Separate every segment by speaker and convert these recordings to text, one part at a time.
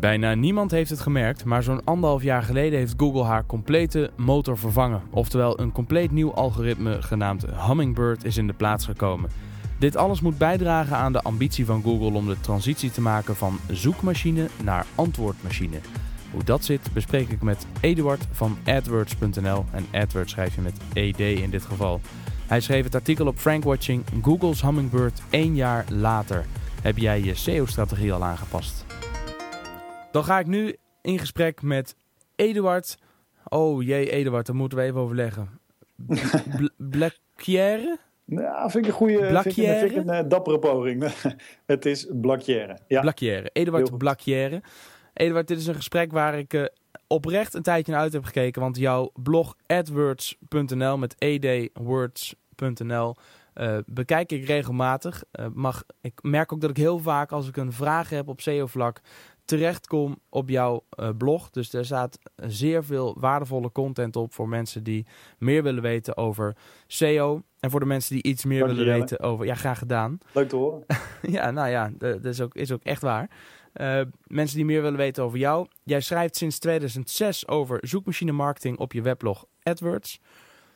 Speaker 1: Bijna niemand heeft het gemerkt, maar zo'n anderhalf jaar geleden heeft Google haar complete motor vervangen. Oftewel, een compleet nieuw algoritme genaamd Hummingbird is in de plaats gekomen. Dit alles moet bijdragen aan de ambitie van Google om de transitie te maken van zoekmachine naar antwoordmachine. Hoe dat zit bespreek ik met Eduard van AdWords.nl en AdWords schrijf je met ED in dit geval. Hij schreef het artikel op Frankwatching Google's Hummingbird één jaar later. Heb jij je SEO-strategie al aangepast? Dan ga ik nu in gesprek met Eduard. Oh jee, Eduard, daar moeten we even overleggen. Blackière?
Speaker 2: Nou, vind ik een goede, vind ik, vind ik een uh, dappere poging. het is Blackière.
Speaker 1: Ja. Blackière. Eduard Blackière. Eduard, dit is een gesprek waar ik uh, oprecht een tijdje naar uit heb gekeken. Want jouw blog adwords.nl met edwords.nl uh, bekijk ik regelmatig. Uh, mag, ik merk ook dat ik heel vaak als ik een vraag heb op SEO-vlak terechtkom op jouw uh, blog. Dus er staat zeer veel waardevolle content op voor mensen die meer willen weten over SEO. En voor de mensen die iets meer willen weten over... Ja, graag gedaan.
Speaker 2: Leuk te horen.
Speaker 1: ja, nou ja, dat is ook, is ook echt waar. Uh, mensen die meer willen weten over jou. Jij schrijft sinds 2006 over zoekmachine marketing op je weblog AdWords.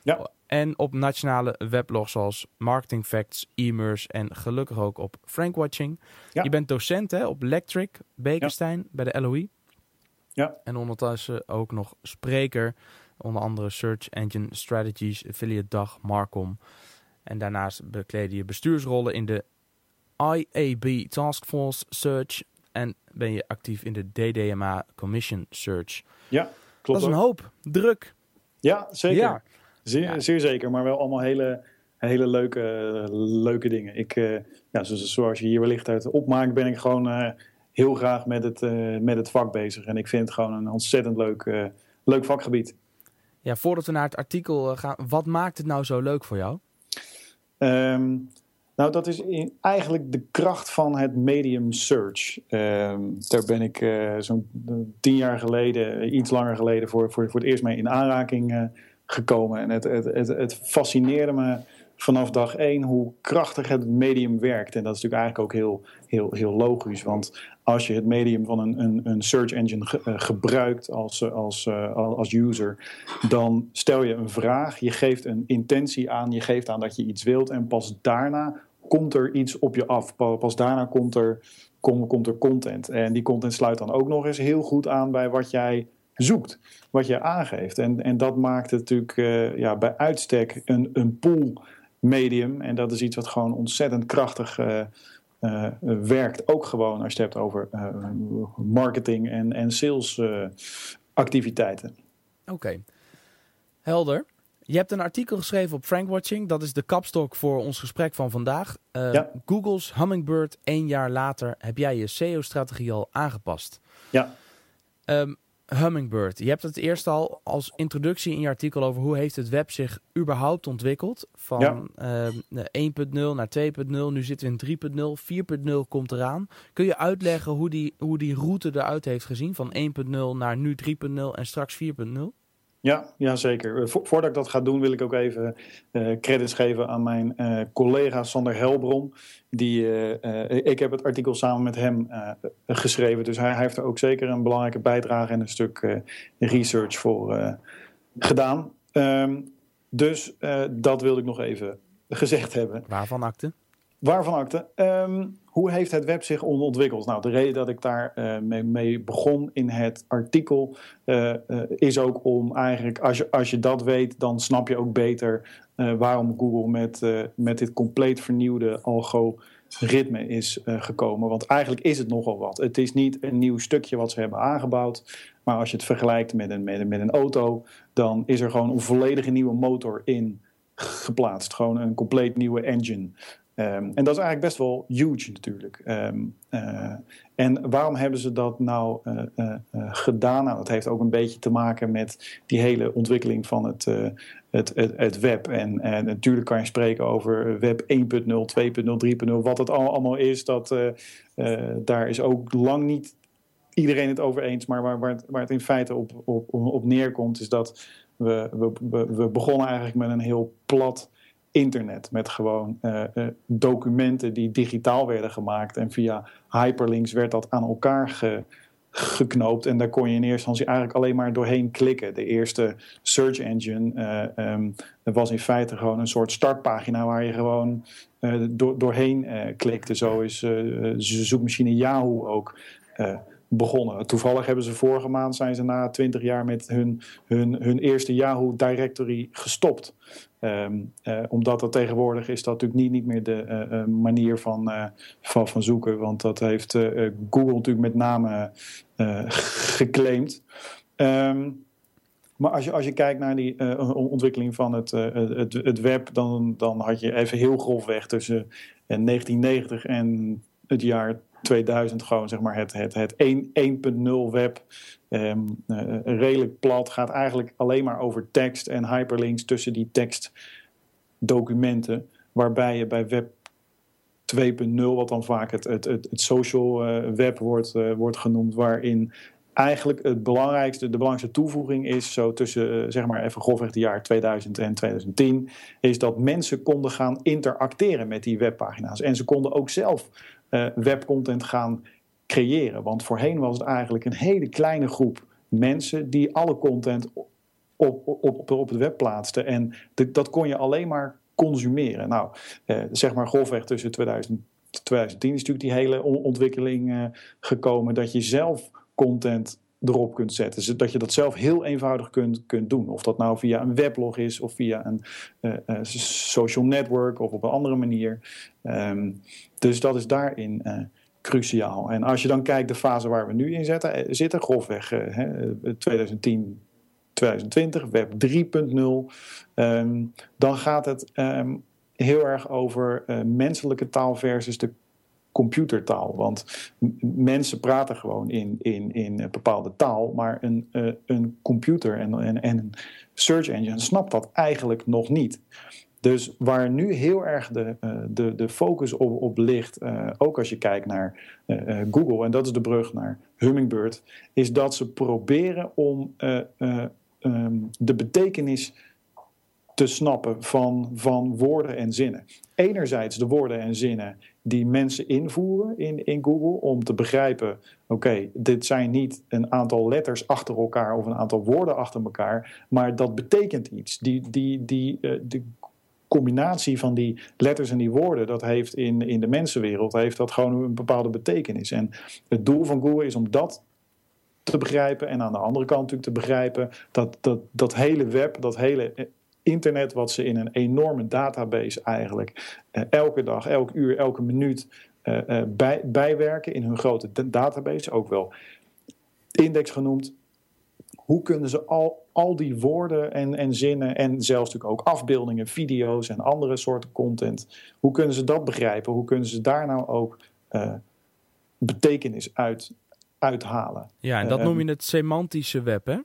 Speaker 2: Ja.
Speaker 1: En op nationale weblogs zoals Marketing Facts, e-mers en gelukkig ook op Frankwatching. Ja. Je bent docent hè, op Electric, Bekenstein, ja. bij de LOE.
Speaker 2: Ja.
Speaker 1: En ondertussen ook nog spreker, onder andere Search Engine Strategies, Affiliate Dag, Marcom. En daarnaast bekleden je bestuursrollen in de IAB Taskforce Search en ben je actief in de DDMA Commission Search.
Speaker 2: Ja, klopt.
Speaker 1: Dat is een hoop. Druk.
Speaker 2: Ja, zeker. Ja. Zeer, ja. zeer zeker, maar wel allemaal hele, hele leuke, leuke dingen. Ik, uh, ja, zoals, je hier wellicht uit opmaakt, ben ik gewoon uh, heel graag met het, uh, met het vak bezig. En ik vind het gewoon een ontzettend leuk, leuk vakgebied.
Speaker 1: Ja, voordat we naar het artikel gaan, wat maakt het nou zo leuk voor jou?
Speaker 2: Um, nou, dat is in, eigenlijk de kracht van het medium search. Um, daar ben ik zo'n tien jaar geleden, iets langer geleden, voor, voor, voor het eerst mee in aanraking gekomen. En het, het, het, het fascineerde me vanaf dag één hoe krachtig het medium werkt. En dat is natuurlijk eigenlijk ook heel, heel, heel logisch. Want als je het medium van een, een, een search engine ge, uh, gebruikt als, als, uh, als user, dan stel je een vraag, je geeft een intentie aan, je geeft aan dat je iets wilt en pas daarna komt er iets op je af. Pas daarna komt er, kom, komt er content. En die content sluit dan ook nog eens heel goed aan bij wat jij zoekt, wat je aangeeft. En, en dat maakt het natuurlijk uh, ja, bij uitstek een, een pool medium. En dat is iets wat gewoon ontzettend krachtig uh, uh, werkt. Ook gewoon als je het hebt over marketing en, en sales activiteiten.
Speaker 1: Oké, okay. helder. Je hebt een artikel geschreven op Frankwatching. Dat is de kapstok voor ons gesprek van vandaag.
Speaker 2: ja.
Speaker 1: Google's Hummingbird één jaar later. Heb jij je SEO-strategie al aangepast?
Speaker 2: Ja.
Speaker 1: Um, Hummingbird. Je hebt het eerst al als introductie in je artikel over hoe heeft het web zich überhaupt ontwikkeld. Van ja. uh, 1.0 naar 2.0, nu zitten we in 3.0, 4.0 komt eraan. Kun je uitleggen hoe die, hoe die route eruit heeft gezien van 1.0 naar nu 3.0 en straks 4.0?
Speaker 2: Ja, ja zeker. Vo voordat ik dat ga doen wil ik ook even uh, credits geven aan mijn uh, collega Sander Helbron. Die, ik heb het artikel samen met hem geschreven. Dus hij, hij, heeft er ook zeker een belangrijke bijdrage en een stuk research voor gedaan. Um, dus dat wilde ik nog even gezegd hebben.
Speaker 1: Waarvan akte?
Speaker 2: Waarvan akte? Um, hoe heeft het web zich ontwikkeld? Nou, de reden dat ik daar uh, mee, begon in het artikel uh, uh, is ook om eigenlijk, als je, als je dat weet, dan snap je ook beter waarom Google met, met dit compleet vernieuwde algoritme is gekomen. Want eigenlijk is het nogal wat. Het is niet een nieuw stukje wat ze hebben aangebouwd, maar als je het vergelijkt met een, met een, met een auto, dan is er gewoon een volledige nieuwe motor in geplaatst. Gewoon een compleet nieuwe engine. Um, en dat is eigenlijk best wel huge natuurlijk. Um, uh, en waarom hebben ze dat nou uh, uh, gedaan? Nou, dat heeft ook een beetje te maken met die hele ontwikkeling van het, het, het, het, web. En, en, natuurlijk kan je spreken over web 1.0, 2.0, 3.0, wat het allemaal is. Dat, daar is ook lang niet iedereen het over eens. Maar waar, het, het in feite op, op, op neerkomt, is dat we, we, we begonnen eigenlijk met een heel plat internet. Met gewoon uh, uh, documenten die digitaal werden gemaakt. En via hyperlinks werd dat aan elkaar ge, geknoopt. En daar kon je in eerste instantie eigenlijk alleen maar doorheen klikken. De eerste search engine uh, was in feite gewoon een soort startpagina waar je gewoon door, doorheen klikte. Zo is de zoekmachine Yahoo ook begonnen. Toevallig hebben ze vorige maand zijn ze na twintig jaar met hun, hun, hun eerste Yahoo directory gestopt. Ehm, eh, omdat dat tegenwoordig is dat natuurlijk niet, niet meer de eh, eh, manier van, van, van zoeken. Want dat heeft Google natuurlijk met name geclaimd. Um, maar als je, als je kijkt naar die ontwikkeling van het, het, het web, dan, dan had je even heel grofweg tussen 1990 en het jaar 2000 gewoon zeg maar het, het, het 1.0 web. Um, redelijk plat. Gaat eigenlijk alleen maar over tekst en hyperlinks tussen die tekstdocumenten. Waarbij je bij web 2.0, wat dan vaak het, het, het, social uh, web wordt, wordt genoemd, waarin eigenlijk het belangrijkste, de belangrijkste toevoeging is, zo tussen zeg maar even grofweg de jaar 2000 en 2010, is dat mensen konden gaan interacteren met die webpagina's. En ze konden ook zelf uh, webcontent gaan creëren. Want voorheen was het eigenlijk een hele kleine groep mensen die alle content op, op, op, op het web plaatsten. En dat kon je alleen maar consumeren. Nou, uh, zeg maar grofweg tussen 2000 2010 is natuurlijk die hele ontwikkeling uh, gekomen dat je zelf content erop kunt zetten. Dat je dat zelf heel eenvoudig kunt, kunt doen. Of dat nou via een weblog is of via een uh, uh, social network of op een andere manier. Um, dus dat is daarin uh, cruciaal. En als je dan kijkt de fase waar we nu in zetten, zitten, grofweg 2010, 2020, web 3.0, um, dan gaat het um, heel erg over menselijke taal versus de computertaal. Want mensen praten gewoon in, in, in een bepaalde taal, maar een, uh, een computer en, en, en een search engine snapt dat eigenlijk nog niet. Dus waar nu heel erg de, uh, de, de focus op, op ligt, uh, ook als je kijkt naar Google, en dat is de brug naar Hummingbird, is dat ze proberen om um, de betekenis te snappen van, van woorden en zinnen. Enerzijds de woorden en zinnen die mensen invoeren in, in Google om te begrijpen: oké, dit zijn niet een aantal letters achter elkaar of een aantal woorden achter elkaar, maar dat betekent iets. Die, die, die, uh, de combinatie van die letters en die woorden, dat heeft in, in de mensenwereld heeft dat gewoon een bepaalde betekenis. En het doel van Google is om dat te begrijpen en aan de andere kant natuurlijk te begrijpen dat dat, dat hele web, dat hele internet wat ze in een enorme database eigenlijk uh, elke dag, elk uur, elke minuut uh, uh, bij, bijwerken in hun grote database, ook wel index genoemd. Hoe kunnen ze al, al die woorden en, en zinnen en zelfs natuurlijk ook afbeeldingen, video's en andere soorten content, hoe kunnen ze dat begrijpen? Hoe kunnen ze daar nou ook betekenis uit, uithalen?
Speaker 1: Ja, en dat noem je het semantische web, hè?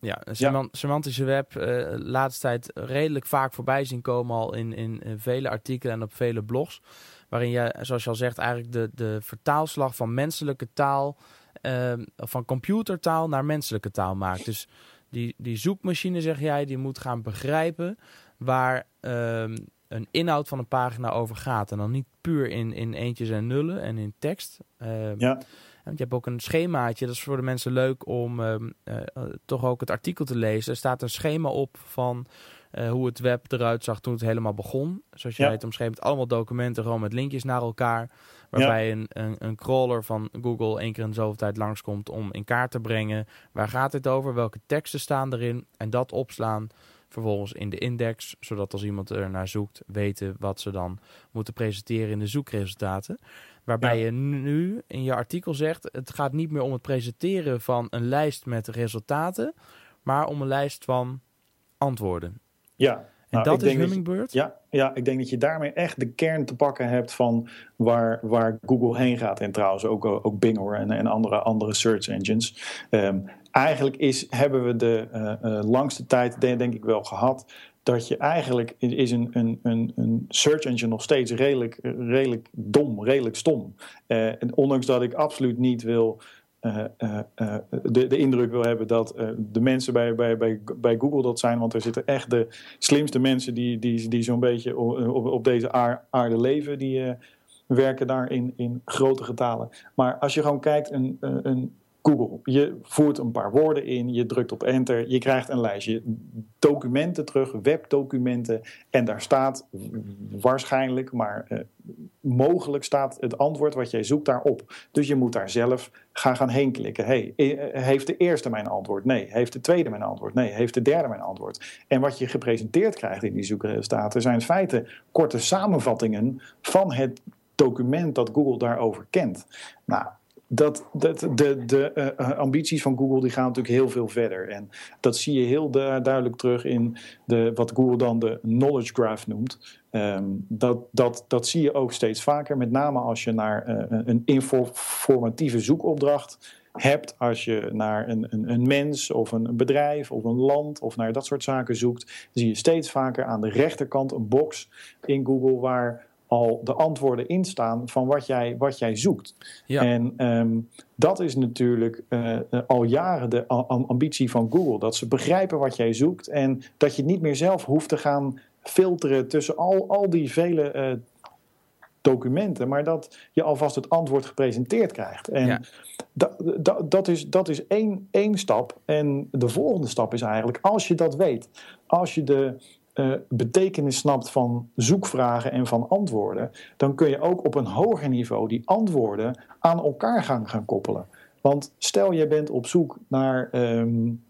Speaker 2: Ja,
Speaker 1: ja, een semantische web, uh, laatste tijd redelijk vaak voorbij zien komen al in, in, vele artikelen en op vele blogs. Waarin je, zoals je al zegt, eigenlijk de, de vertaalslag van menselijke taal, uh, van computertaal naar menselijke taal maakt. Dus die, die zoekmachine, zeg jij, die moet gaan begrijpen waar uh, een inhoud van een pagina over gaat. En dan niet puur in, in eentjes en nullen en in tekst.
Speaker 2: Ehm, ja
Speaker 1: je hebt ook een schemaatje, dat is voor de mensen leuk om ehm, eh, eh, toch ook het artikel te lezen. Er staat een schema op van uh, hoe het web eruit zag toen het helemaal begon. Zoals weet omschreven het allemaal documenten gewoon met linkjes naar elkaar. Waarbij een, een, een, crawler van Google één keer in zoveel tijd langskomt om in kaart te brengen. Waar gaat dit over? Welke teksten staan erin? En dat opslaan vervolgens in de index. Zodat als iemand er naar zoekt, weten wat ze dan moeten presenteren in de zoekresultaten. Waarbij je nu in je artikel zegt: het gaat niet meer om het presenteren van een lijst met resultaten, maar om een lijst van antwoorden.
Speaker 2: Ja.
Speaker 1: En nou, dat is Hummingbird?
Speaker 2: ja, ja, ik denk dat je daarmee echt de kern te pakken hebt van waar, waar Google heen gaat. En trouwens ook, ook Bing hoor, en, en andere, andere search engines. Um, eigenlijk is, hebben we de uh, uh, langste tijd, denk, ik wel, gehad dat je eigenlijk is een, een, een, een search engine nog steeds redelijk, redelijk dom, redelijk stom. Ondanks dat ik absoluut niet wil. De, de indruk wil hebben dat de mensen bij, bij, bij, bij Google dat zijn. Want er zitten echt de slimste mensen die, die, die zo'n beetje op, op deze aarde leven. Die werken daar in, in grote getalen. Maar als je gewoon kijkt, een, een, Google. Je voert een paar woorden in, je drukt op enter, je krijgt een lijstje documenten terug, webdocumenten. En daar staat waarschijnlijk, maar uh, mogelijk staat het antwoord wat jij zoekt daarop. Dus je moet daar zelf gaan, gaan heen klikken. Hey, eh, heeft de eerste mijn antwoord? Nee. Heeft de tweede mijn antwoord? Nee. Heeft de derde mijn antwoord? En wat je gepresenteerd krijgt in die zoekresultaten zijn in feite korte samenvattingen van het document dat Google daarover kent. Nou, dat, dat, de, de uh, ambities van Google die gaan natuurlijk heel veel verder. En dat zie je heel duidelijk terug in de, wat Google dan de knowledge graph noemt. Um, dat, dat, dat zie je ook steeds vaker, met name als je naar uh, een informatieve zoekopdracht hebt, als je naar een, een, een, mens of een bedrijf of een land of naar dat soort zaken zoekt, zie je steeds vaker aan de rechterkant een box in Google waar al de antwoorden in staan van wat jij, wat jij zoekt. Ja. En ehm, dat is natuurlijk uh, al jaren de ambitie van Google. Dat ze begrijpen wat jij zoekt en dat je niet meer zelf hoeft te gaan filteren tussen al, al die vele uh, documenten, maar dat je alvast het antwoord gepresenteerd krijgt. En ja. dat, dat, is, dat is één, één stap. En de volgende stap is eigenlijk, als je dat weet, als je de uh, betekenis snapt van zoekvragen en van antwoorden, dan kun je ook op een hoger niveau die antwoorden aan elkaar gaan, gaan koppelen. Want stel je bent op zoek naar um,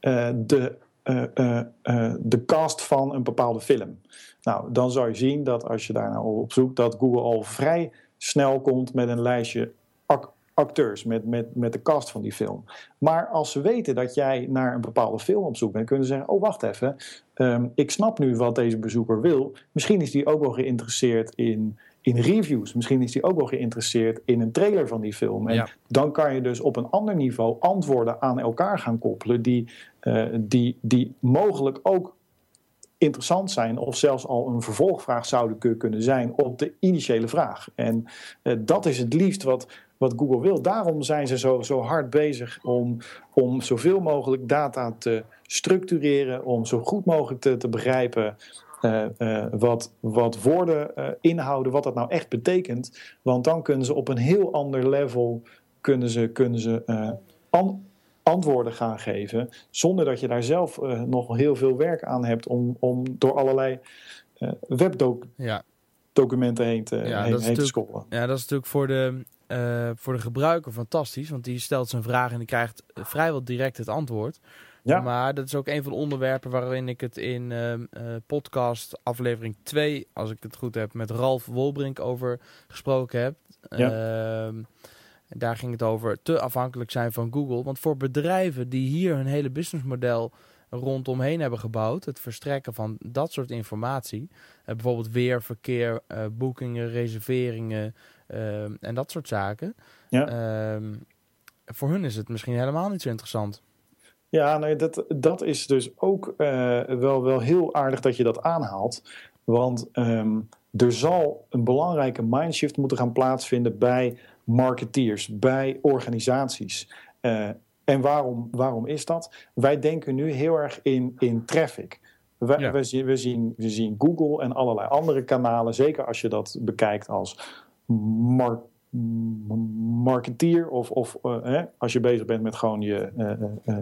Speaker 2: uh, de, uh, de cast van een bepaalde film. Nou, dan zou je zien dat als je daar nou op zoekt, dat Google al vrij snel komt met een lijstje acteurs, met, met, met de cast van die film. Maar als ze weten dat jij naar een bepaalde film op zoek bent, kunnen ze zeggen: Oh, wacht even. Um, ik snap nu wat deze bezoeker wil. Misschien is die ook wel geïnteresseerd in, in reviews. Misschien is die ook wel geïnteresseerd in een trailer van die film. En dan kan je dus op een ander niveau antwoorden aan elkaar gaan koppelen, die, uh, die, die mogelijk ook interessant zijn of zelfs al een vervolgvraag zouden kunnen zijn op de initiële vraag. En uh, dat is het liefst wat, wat Google wil. Daarom zijn ze zo, zo hard bezig om, om zoveel mogelijk data te structureren, om zo goed mogelijk te, te begrijpen uh, uh, wat, wat woorden inhouden, wat dat nou echt betekent. Want dan kunnen ze op een heel ander level kunnen ze, kunnen ze an, antwoorden gaan geven, zonder dat je daar zelf nog heel veel werk aan hebt om, om door allerlei webdocumenten ja. heen te, ja, heen, heen te scrollen.
Speaker 1: Ja, dat is natuurlijk voor de uh, voor de gebruiker fantastisch. Want die stelt zijn vraag en die krijgt vrijwel direct het antwoord. Ja. Maar dat is ook een van de onderwerpen waarin ik het in uh, uh, podcast aflevering 2, als ik het goed heb, met Ralf Wolbrink over gesproken heb. Ja. Ehm, daar ging het over te afhankelijk zijn van Google. Want voor bedrijven die hier hun hele businessmodel rondomheen hebben gebouwd, het verstrekken van dat soort informatie, bijvoorbeeld weer, verkeer, boekingen, reserveringen, Ehm, en dat soort zaken. Ja. Ehm, voor hun is het misschien helemaal niet zo interessant.
Speaker 2: Ja, nee, dat, dat is dus ook wel, wel heel aardig dat je dat aanhaalt. Want um, er zal een belangrijke mindshift moeten gaan plaatsvinden bij marketeers, bij organisaties. Uh, en waarom, waarom is dat? Wij denken nu heel erg in, in traffic. We, ja. we, zien, we, zien, we zien Google en allerlei andere kanalen, zeker als je dat bekijkt als mar marketeer of, of uh, als je bezig bent met gewoon je uh,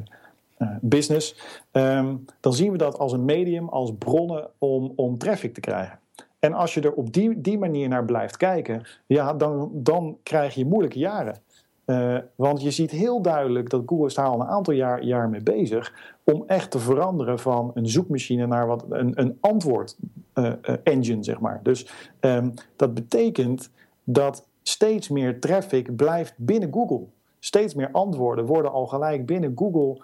Speaker 2: uh, business, um, dan zien we dat als een medium, als bronnen om, om traffic te krijgen. En als je er op die, die manier naar blijft kijken, ja, dan, dan krijg je moeilijke jaren. Uh, want je ziet heel duidelijk dat Google is daar al een aantal jaar, jaar mee bezig om echt te veranderen van een zoekmachine naar wat, een, een antwoord uh, uh, engine, zeg maar. Dus um, dat betekent dat steeds meer traffic blijft binnen Google. Steeds meer antwoorden worden al gelijk binnen Google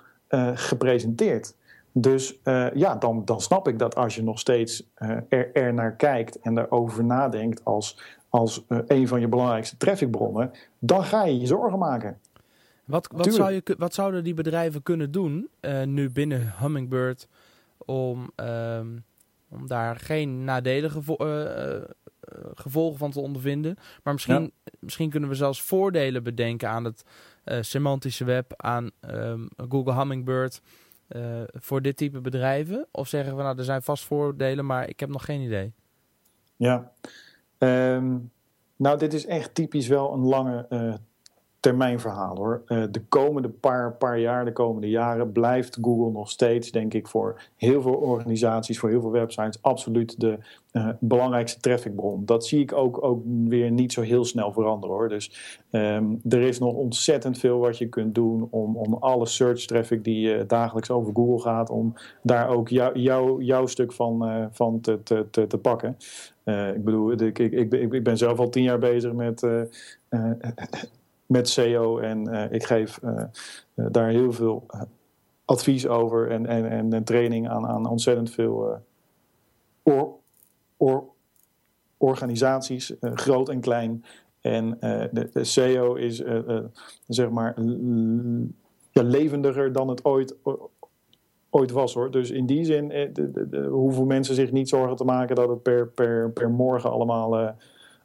Speaker 2: gepresenteerd. Dus uh, ja, dan, dan snap ik dat als je nog steeds uh, er, er, naar kijkt en erover nadenkt als, als een van je belangrijkste trafficbronnen, dan ga je je zorgen maken.
Speaker 1: Wat, wat, zou je, wat zouden die bedrijven kunnen doen nu binnen Hummingbird om, ehm, om daar geen nadelige eh, gevolgen van te ondervinden. Maar misschien, misschien kunnen we zelfs voordelen bedenken aan het semantische web, aan um, Google Hummingbird. Uh, voor dit type bedrijven? Of zeggen we nou, er zijn vast voordelen, maar ik heb nog geen idee?
Speaker 2: Ja, um, nou, dit is echt typisch wel een lange termijnverhaal hoor. Uh, de komende paar, paar jaar, de komende jaren, blijft Google nog steeds, denk ik, voor heel veel organisaties, voor heel veel websites, absoluut de uh, belangrijkste trafficbron. Dat zie ik ook, ook weer niet zo heel snel veranderen hoor. Dus um, er is nog ontzettend veel wat je kunt doen om, om alle search traffic die uh, dagelijks over Google gaat, om daar ook jou, jou, jouw stuk van, van te, te, te, te pakken. ik bedoel, ik, ik, ik, ik, ben zelf al tien jaar bezig met met SEO. En uh, ik geef uh, daar heel veel advies over en, en, en, en, training aan, aan ontzettend veel or, or, organisaties, groot en klein. En de, de, SEO is zeg maar ja, levendiger dan het ooit, ooit was hoor. Dus in die zin de, de, hoeven mensen zich niet zorgen te maken dat het per, per, per morgen allemaal,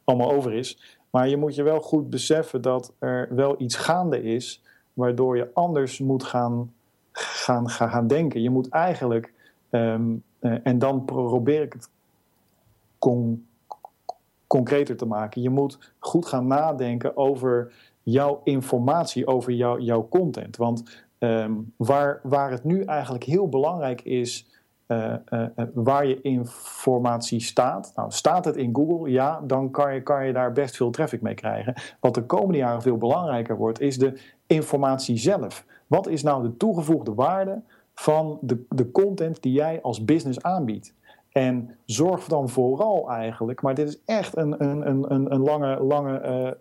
Speaker 2: allemaal over is. Maar je moet je wel goed beseffen dat er wel iets gaande is, waardoor je anders moet gaan, gaan, gaan denken. Je moet eigenlijk, ehm, eh, en dan probeer ik het concreter te maken, je moet goed gaan nadenken over jouw informatie, over jouw jouw content. Want ehm, waar, waar het nu eigenlijk heel belangrijk is uh, uh, waar je informatie staat. Nou, staat het in Google? Ja, dan kan je, kan je daar best veel traffic mee krijgen. Wat de komende jaren veel belangrijker wordt, is de informatie zelf. Wat is nou de toegevoegde waarde van de, de content die jij als business aanbiedt? En zorg dan vooral eigenlijk, maar dit is echt een, een, een, een lange, lange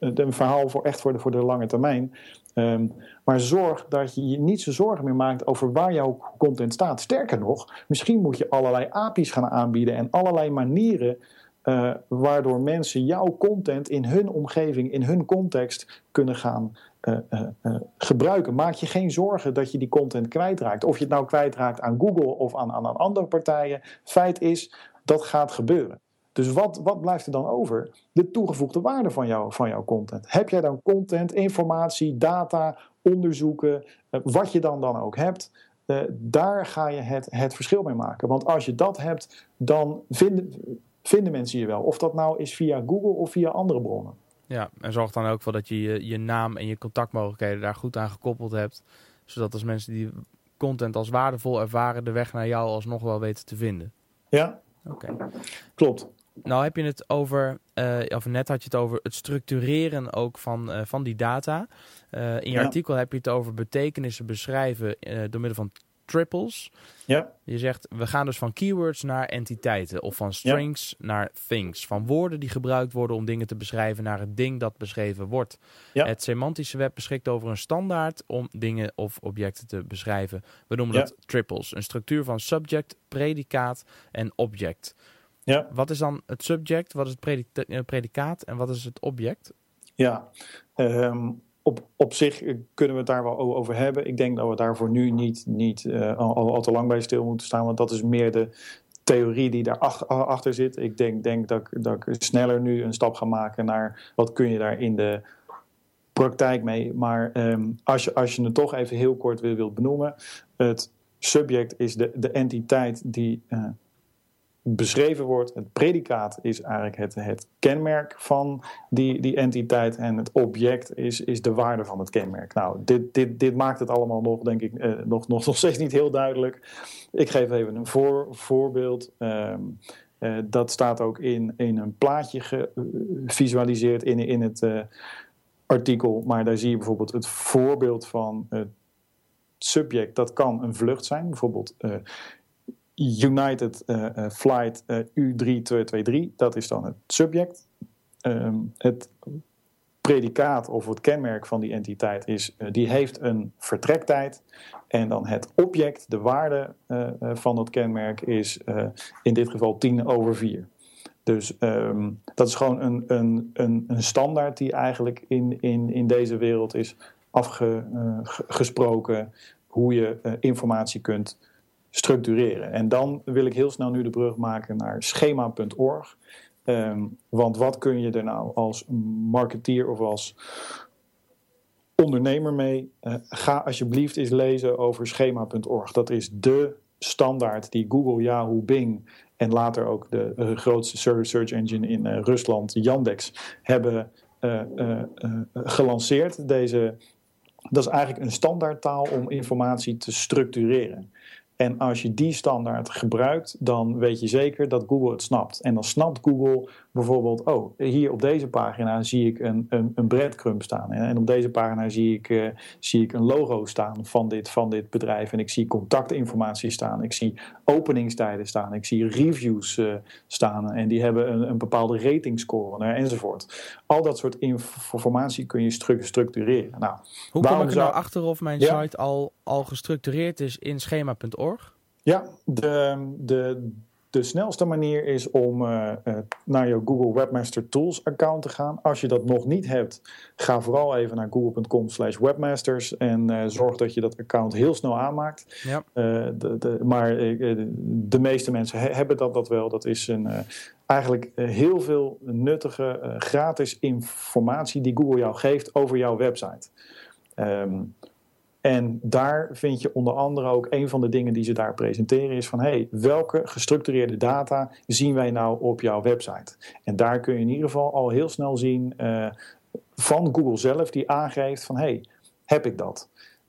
Speaker 2: een verhaal voor echt voor de, voor de lange termijn. Ehm, maar zorg dat je je niet zo zorgen meer maakt over waar jouw content staat. Sterker nog, misschien moet je allerlei API's gaan aanbieden en allerlei manieren uh, waardoor mensen jouw content in hun omgeving, in hun context kunnen gaan uh, uh, gebruiken. Maak je geen zorgen dat je die content kwijtraakt. Of je het nou kwijtraakt aan Google of aan, aan andere partijen. Feit is, dat gaat gebeuren. Dus wat, wat blijft er dan over? De toegevoegde waarde van, jou, van jouw content. Heb jij dan content, informatie, data, onderzoeken, eh, wat je dan dan ook hebt, uh, daar ga je het, het verschil mee maken. Want als je dat hebt, dan vinden, vinden mensen je wel. Of dat nou is via Google of via andere bronnen.
Speaker 1: Ja, en zorg dan ook voor dat je, je je naam en je contactmogelijkheden daar goed aan gekoppeld hebt. Zodat als mensen die content als waardevol ervaren, de weg naar jou alsnog wel weten te vinden.
Speaker 2: Ja,
Speaker 1: Oké.
Speaker 2: klopt.
Speaker 1: Nou heb je het over, uh, of net had je het over het structureren ook van, uh, van die data. Uh, in je ja. artikel heb je het over betekenissen beschrijven door middel van triples.
Speaker 2: Ja.
Speaker 1: Je zegt, we gaan dus van keywords naar entiteiten. Of van strings ja. naar things. Van woorden die gebruikt worden om dingen te beschrijven naar het ding dat beschreven wordt.
Speaker 2: Ja.
Speaker 1: Het semantische web beschikt over een standaard om dingen of objecten te beschrijven. We noemen dat triples. Een structuur van subject, predicaat en object.
Speaker 2: Ja.
Speaker 1: Wat is dan het subject, wat is het predicaat en wat is het object?
Speaker 2: Ja, um, op, op zich kunnen we het daar wel over hebben. Ik denk dat we daarvoor nu niet, niet uh, al, al, te lang bij stil moeten staan, want dat is meer de theorie die daarachter achter zit. Ik denk, denk dat, dat ik sneller nu een stap ga maken naar wat kun je daar in de praktijk mee. Maar um, als, je, als je het toch even heel kort wil, wilt benoemen, het subject is de, de entiteit die uh, beschreven wordt. Het predicaat is eigenlijk het, het kenmerk van die, die entiteit. En het object is, is de waarde van het kenmerk. Nou, dit, dit, dit maakt het allemaal nog, denk ik, eh, nog, nog, nog steeds niet heel duidelijk. Ik geef even een voor, voorbeeld. Um, uh, dat staat ook in, in een plaatje gevisualiseerd in, in het uh, artikel. Maar daar zie je bijvoorbeeld het voorbeeld van het subject. Dat kan een vlucht zijn. Bijvoorbeeld uh, Flight uh, U3223, dat is dan het subject. Um, het predicaat of het kenmerk van die entiteit is, die heeft een vertrektijd. En dan het object, de waarde van dat kenmerk, is in dit geval 10 over 4. Dus um, dat is gewoon een, een, een, een, standaard die eigenlijk in, in, in deze wereld is afgesproken hoe je informatie kunt structureren. En dan wil ik heel snel nu de brug maken naar schema.org. Um, want wat kun je er nou als marketeer of als ondernemer mee? Uh, ga alsjeblieft eens lezen over schema.org. Dat is de standaard die Google, Yahoo, Bing en later ook de uh, grootste search engine in uh, Rusland, Yandex, hebben gelanceerd. Deze, dat is eigenlijk een standaardtaal om informatie te structureren. En als je die standaard gebruikt, dan weet je zeker dat Google het snapt. En dan snapt Google bijvoorbeeld, oh, hier op deze pagina zie ik een, een, een breadcrumb staan. En op deze pagina zie ik, uh, zie ik een logo staan van dit, van dit bedrijf. En ik zie contactinformatie staan. Ik zie openingstijden staan. Ik zie reviews uh, staan. En die hebben een, een bepaalde ratingscore uh, enzovoort. Al dat soort informatie kun je stru structureren. Nou,
Speaker 1: Hoe kom ik er nou achter of mijn ja? site al, al gestructureerd is in schema.org?
Speaker 2: Ja, de, de, de snelste manier is om uh, uh, naar je Google Webmaster Tools account te gaan. Als je dat nog niet hebt, ga vooral even naar google.com slash webmasters en uh, zorg dat je dat account heel snel aanmaakt. Ja. De, de, maar de meeste mensen hebben dat, dat wel. Dat is een, eigenlijk heel veel nuttige gratis informatie die Google jou geeft over jouw website. Um, en daar vind je onder andere ook een van de dingen die ze daar presenteren is van hey, welke gestructureerde data zien wij nou op jouw website? En daar kun je in ieder geval al heel snel zien uh, van Google zelf die aangeeft van hey, heb ik dat?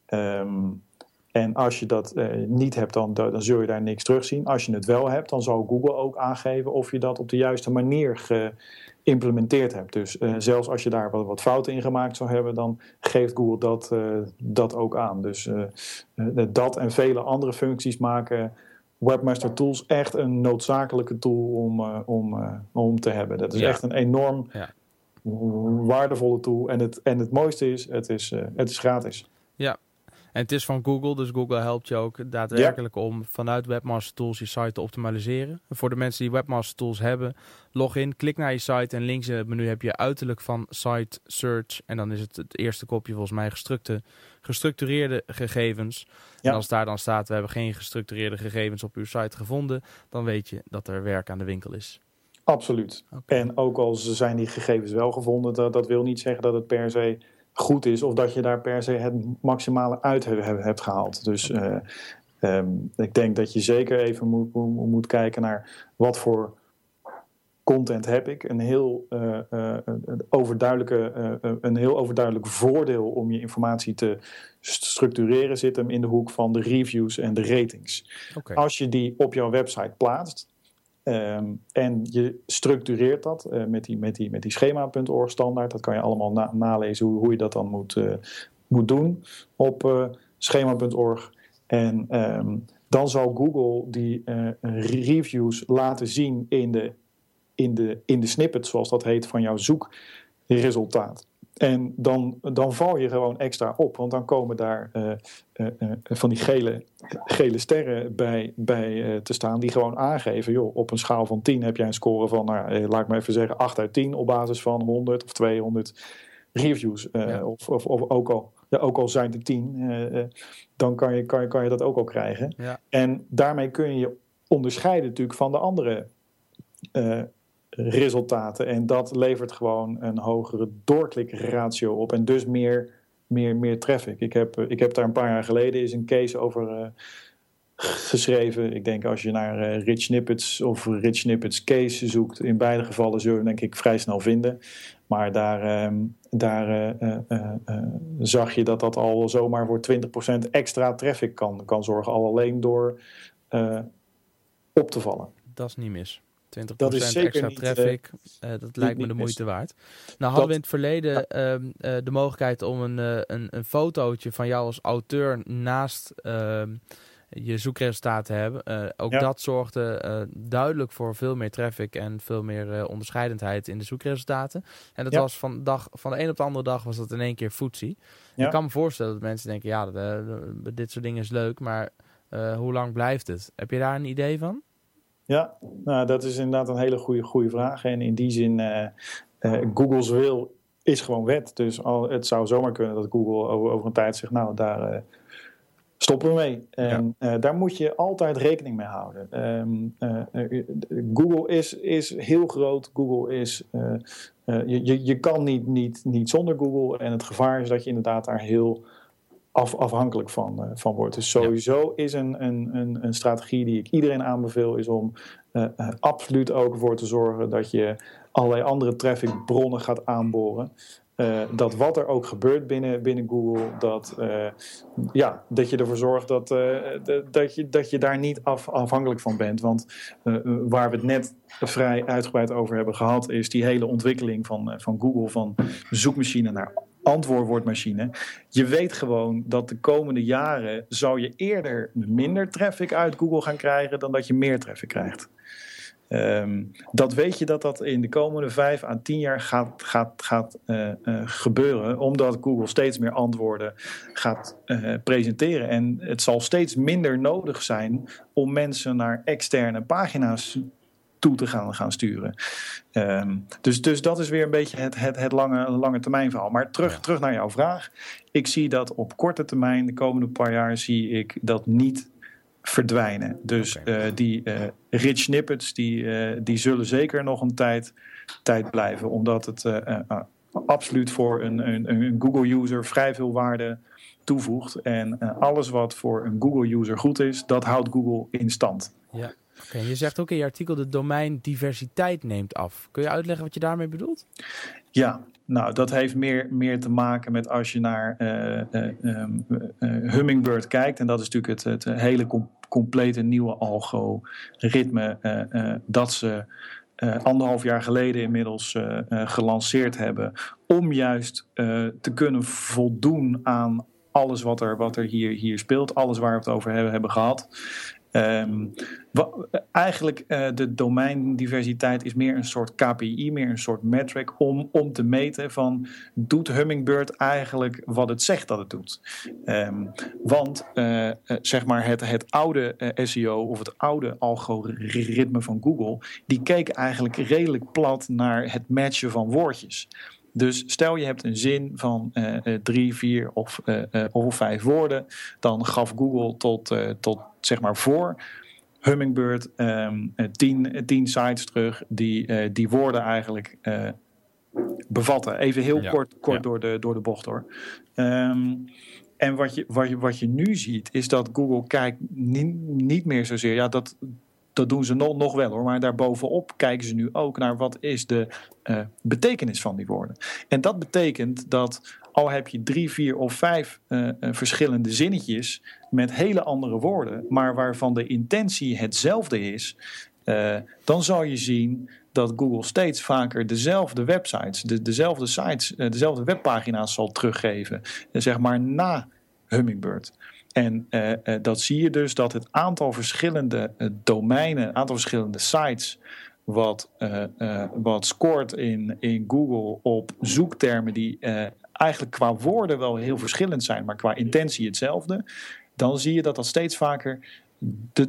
Speaker 2: Um, en als je dat uh, niet hebt, dan, dan zul je daar niks terugzien. Als je het wel hebt, dan zal Google ook aangeven of je dat op de juiste manier ge, geïmplementeerd hebt. Dus uh, zelfs als je daar wat, wat, fouten in gemaakt zou hebben, dan geeft Google dat, uh, dat ook aan. Dus uh, dat en vele andere functies maken Webmaster Tools echt een noodzakelijke tool om, om, om te hebben. Dat is ja. echt een enorm ja. waardevolle tool. En het, en het mooiste is, het is, het is gratis.
Speaker 1: Ja, en het is van Google, dus Google helpt je ook daadwerkelijk om vanuit Webmaster Tools je site te optimaliseren. voor de mensen die Webmaster Tools hebben, log in, klik naar je site en links in het menu heb je uiterlijk van Site Search. En dan is het het eerste kopje volgens mij gestructureerde gegevens. En als daar dan staat, we hebben geen gestructureerde gegevens op uw site gevonden, dan weet je dat er werk aan de winkel is.
Speaker 2: Absoluut. Okay. En ook al zijn die gegevens wel gevonden, dat, dat wil niet zeggen dat het per se goed is of dat je daar per se het maximale uit hebt gehaald. Dus uh, um, ik denk dat je zeker even moet, moet kijken naar wat voor content heb ik. Een heel, uh, uh, overduidelijke, een heel overduidelijk voordeel om je informatie te structureren zit hem in de hoek van de reviews en de ratings. Okay. Als je die op jouw website plaatst, Um, en je structureert dat uh, met die, met die, met die schema.org standaard. Dat kan je allemaal na nalezen hoe, hoe je dat dan moet, uh, moet doen op uh, schema.org. En um, dan zal Google die reviews laten zien in de, in, de, in de snippet, zoals dat heet, van jouw zoekresultaat. En dan, dan val je gewoon extra op, want dan komen daar uh, uh, uh, van die gele, gele sterren bij, bij te staan, die gewoon aangeven: joh, op een schaal van 10 heb jij een score van, nou, laat ik maar even zeggen, 8 uit 10 op basis van 100 of 200 reviews. Ja. Of, of, of, ook, al, ja, ook al zijn er 10, dan kan je, kan, je, kan je dat ook al krijgen. Ja. En daarmee kun je je onderscheiden natuurlijk van de andere resultaten. En dat levert gewoon een hogere doorklikratio op en dus meer, meer, meer traffic. Ik heb, ik heb daar een paar jaar geleden is een case over uh, geschreven. Ik denk als je naar uh, Rich Snippets of Rich Snippets case zoekt, in beide gevallen zul je denk ik vrij snel vinden. Maar daar, uh, daar uh, zag je dat dat al zomaar voor 20% extra traffic kan, kan zorgen. Al alleen door op te vallen.
Speaker 1: Dat is niet mis. 20% dat is zeker extra niet, traffic, uh, dat lijkt me de moeite waard. Nou hadden we in het verleden ja. uh, de mogelijkheid om een, een, een fotootje van jou als auteur naast ehm, je zoekresultaten te hebben. ook ja. dat zorgde duidelijk voor veel meer traffic en veel meer onderscheidendheid in de zoekresultaten. En dat ja. was van, dag, van de een op de andere dag was dat in één keer footsie. Ik kan me voorstellen dat mensen denken, ja, dit soort dingen is leuk, maar hoe lang blijft het? Heb je daar een idee van?
Speaker 2: Ja, nou, dat is inderdaad een hele goede, goede vraag. En in die zin, uh, uh, Google's wil is gewoon wet. Dus al, het zou zomaar kunnen dat Google over, over een tijd zegt, nou, daar uh, stoppen we mee. En ja. daar moet je altijd rekening mee houden. Um, Google is, is heel groot. Google is, je, je, je kan niet, niet, niet zonder Google. En het gevaar is dat je inderdaad daar heel af, afhankelijk van, van wordt. Dus sowieso is een, een, een, een, strategie die ik iedereen aanbeveel, is om absoluut ook voor te zorgen dat je allerlei andere trafficbronnen gaat aanboren. Uh, dat wat er ook gebeurt binnen, binnen Google, dat, uh, ja, dat je ervoor zorgt dat, uh, dat, je, dat je daar niet af, afhankelijk van bent. Want waar we het net vrij uitgebreid over hebben gehad, is die hele ontwikkeling van, van Google van zoekmachine naar antwoordwoordmachine. Je weet gewoon dat de komende jaren zou je eerder minder traffic uit Google gaan krijgen dan dat je meer traffic krijgt. Um, dat weet je dat dat in de komende vijf à tien jaar gaat, gaat, gaat uh, uh, gebeuren, omdat Google steeds meer antwoorden gaat uh, presenteren. En het zal steeds minder nodig zijn om mensen naar externe pagina's toe te gaan, gaan sturen. Um, dus, dus dat is weer een beetje het, het, het lange, lange termijn verhaal. Maar terug, terug naar jouw vraag. Ik zie dat op korte termijn, de komende paar jaar, zie ik dat niet verdwijnen. Dus okay. uh, die uh, rich snippets die, uh, die zullen zeker nog een tijd, tijd blijven. Omdat het absoluut voor een, een, een Google-user vrij veel waarde toevoegt. En alles wat voor een Google-user goed is, dat houdt Google in stand.
Speaker 1: Ja. Je zegt ook in je artikel de domeindiversiteit neemt af. Kun je uitleggen wat je daarmee bedoelt?
Speaker 2: Ja, nou, dat heeft meer, meer te maken met als je naar uh, Hummingbird kijkt. En dat is natuurlijk het, het hele com complete nieuwe algoritme dat ze anderhalf jaar geleden inmiddels gelanceerd hebben. Om juist te kunnen voldoen aan alles wat er, wat er hier, hier speelt. Alles waar we het over hebben, hebben gehad. Um, eigenlijk uh, de domeindiversiteit is meer een soort KPI, meer een soort metric om, om te meten van doet Hummingbird eigenlijk wat het zegt dat het doet. Um, want uh, zeg maar het, het oude SEO of het oude algoritme van Google, die keek eigenlijk redelijk plat naar het matchen van woordjes. Dus stel je hebt een zin van uh, drie, vier of, uh, of vijf woorden, dan gaf Google tot, tot zeg maar voor Hummingbird um, tien, tien sites terug die die woorden eigenlijk bevatten. Even heel ja, kort, kort ja. door, de, door de bocht hoor. Um, en wat je, wat, je, wat je nu ziet, is dat Google kijkt niet, niet meer zozeer. Ja, dat, dat doen ze nog, wel hoor. Maar daarbovenop kijken ze nu ook naar wat is de uh, betekenis van die woorden. En dat betekent dat al heb je drie, vier of vijf uh, verschillende zinnetjes met hele andere woorden, maar waarvan de intentie hetzelfde is, dan zal je zien dat Google steeds vaker dezelfde websites, de, dezelfde sites, dezelfde webpagina's zal teruggeven, zeg maar na Hummingbird. En uh, uh, dat zie je dus dat het aantal verschillende uh, domeinen, aantal verschillende sites, wat, wat scoort in, in Google op zoektermen die eigenlijk qua woorden wel heel verschillend zijn, maar qua intentie hetzelfde, dan zie je dat dat steeds vaker de,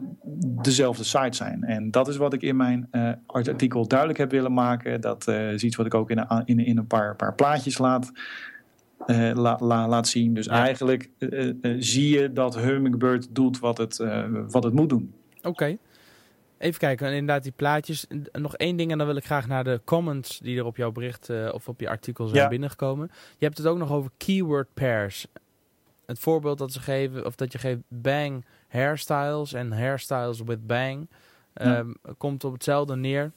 Speaker 2: dezelfde sites zijn. En dat is wat ik in mijn artikel duidelijk heb willen maken. Dat is iets wat ik ook in een, in, in een paar, paar plaatjes laat, uh, la, la, laat zien. Dus ja. eigenlijk uh, uh, zie je dat Hummingbird doet wat het, wat het moet doen.
Speaker 1: Oké. Okay. Even kijken, en inderdaad die plaatjes. Nog één ding en dan wil ik graag naar de comments die er op jouw bericht of op je artikel zijn ja. binnengekomen. Je hebt het ook nog over keyword pairs. Het voorbeeld dat ze geven, of dat je geeft bang hairstyles en hairstyles with bang. Ja. Um, komt op hetzelfde neer.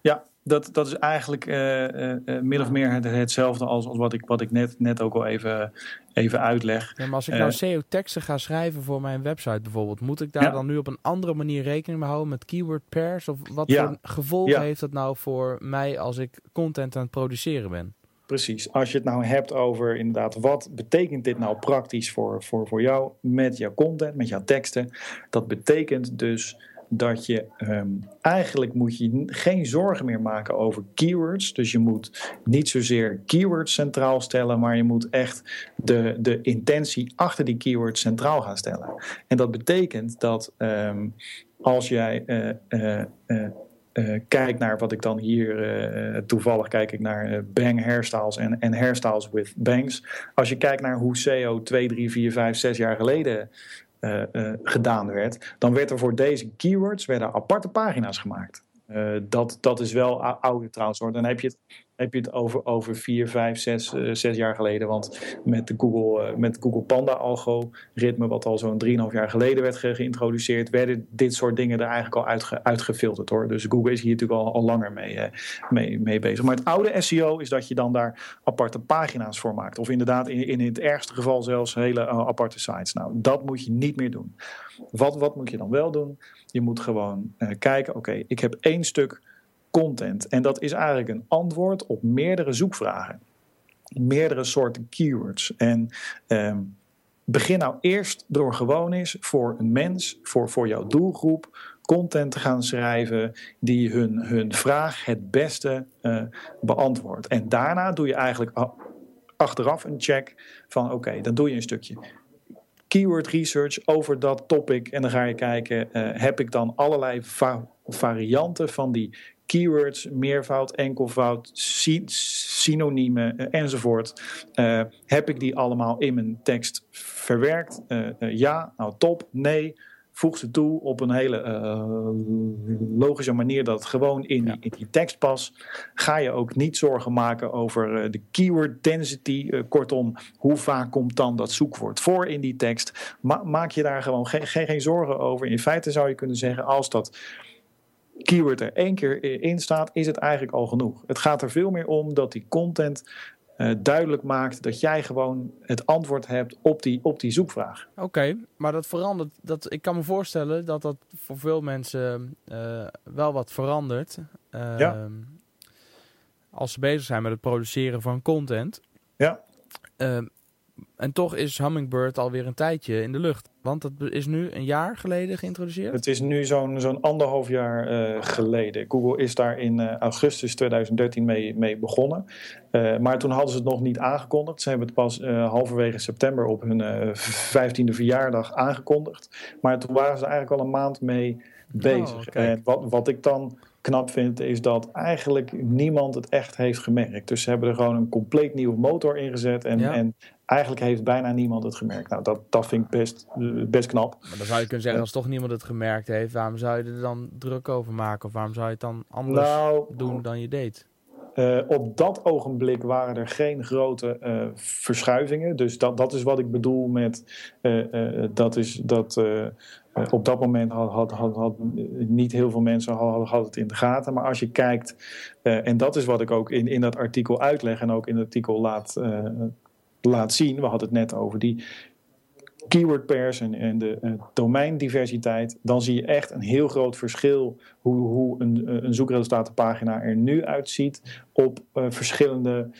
Speaker 2: Ja, dat, dat is eigenlijk uh, uh, min of meer het, hetzelfde als, als wat ik, wat ik net, net ook al even, even uitleg.
Speaker 1: Ja, maar als ik nou SEO-teksten ga schrijven voor mijn website bijvoorbeeld, moet ik daar ja. dan nu op een andere manier rekening mee houden met keyword pairs? Of wat ja. voor gevolgen heeft dat nou voor mij als ik content aan het produceren ben?
Speaker 2: Precies. Als je het nou hebt over inderdaad, wat betekent dit nou praktisch voor, voor, voor jou met jouw content, met jouw teksten? Dat betekent dus dat je um, eigenlijk moet je geen zorgen meer maken over keywords. Dus je moet niet zozeer keywords centraal stellen, maar je moet echt de, de intentie achter die keywords centraal gaan stellen. En dat betekent dat um, als jij uh, uh, uh, uh, kijk naar wat ik dan hier, toevallig kijk ik naar bang hairstyles en, en hairstyles with bangs. Als je kijkt naar hoe SEO 2, 3, 4, 5, 6 jaar geleden gedaan werd, dan werd er voor deze keywords werden aparte pagina's gemaakt. Uh, dat, dat is wel oude trouwens hoor. Dan heb je het heb je het over, over vier, vijf, zes, uh, zes jaar geleden. Want met de Google, uh, met Google Panda algoritme, wat al zo'n 3,5 jaar geleden werd ge geïntroduceerd, werden dit soort dingen er eigenlijk al uitge uitgefilterd hoor. Dus Google is hier natuurlijk al, al langer mee, mee, mee bezig. Maar het oude SEO is dat je dan daar aparte pagina's voor maakt. Of inderdaad in, in het ergste geval zelfs hele aparte sites. Nou, dat moet je niet meer doen. Wat, wat moet je dan wel doen? Je moet gewoon kijken, oké, ik heb één stuk content. En dat is eigenlijk een antwoord op meerdere zoekvragen. Meerdere soorten keywords. En um, begin nou eerst door gewoon eens voor een mens, voor, voor jouw doelgroep, content te gaan schrijven die hun, hun vraag het beste uh, beantwoordt. En daarna doe je eigenlijk achteraf een check van oké, dan doe je een stukje keyword research over dat topic. En dan ga je kijken, uh, heb ik dan allerlei va varianten van die keywords, meervoud, enkelvoud, sy synoniemen uh, enzovoort. Uh, heb ik die allemaal in mijn tekst verwerkt? Ja, nou top. Nee, voeg ze toe op een hele logische manier dat het gewoon in, ja. in, die tekst past. Ga je ook niet zorgen maken over de keyword density. kortom, hoe vaak komt dan dat zoekwoord voor in die tekst? Ma maak je daar gewoon geen, geen, geen zorgen over. In feite zou je kunnen zeggen, als dat keyword er één keer in staat, is het eigenlijk al genoeg. Het gaat er veel meer om dat die content uh, duidelijk maakt dat jij gewoon het antwoord hebt op die, op die zoekvraag.
Speaker 1: Oké, okay, maar dat verandert. Dat, ik kan me voorstellen dat dat voor veel mensen uh, wel wat verandert. Uh, ja. Als ze bezig zijn met het produceren van content.
Speaker 2: Ja.
Speaker 1: En toch is Hummingbird alweer een tijdje in de lucht. Want het is nu een jaar geleden geïntroduceerd?
Speaker 2: Het is nu zo'n zo'n anderhalf jaar uh, geleden. Google is daar in uh, augustus 2013 mee, mee begonnen. Uh, maar toen hadden ze het nog niet aangekondigd. Ze hebben het pas halverwege september op hun vijftiende verjaardag aangekondigd. Maar toen waren ze eigenlijk al een maand mee bezig. Oh, en wat, wat ik dan knap vind, is dat eigenlijk niemand het echt heeft gemerkt. Dus ze hebben er gewoon een compleet nieuwe motor ingezet. En, ja. en eigenlijk heeft bijna niemand het gemerkt. Nou, dat, dat vind ik best, best knap.
Speaker 1: Maar dan zou je kunnen zeggen, als toch niemand het gemerkt heeft, waarom zou je er dan druk over maken? Of waarom zou je het dan anders nou, doen dan je deed?
Speaker 2: Uh, op dat ogenblik waren er geen grote uh, verschuivingen. Dus dat, dat is wat ik bedoel met uh, dat is dat op dat moment had, had, had, had, niet heel veel mensen hadden had het in de gaten. Maar als je kijkt, en dat is wat ik ook in, in dat artikel uitleg en ook in het artikel laat, laat zien. We hadden het net over die keyword pairs en, en de uh, domeindiversiteit. Dan zie je echt een heel groot verschil hoe, hoe een, een zoekresultatenpagina er nu uitziet op uh, verschillende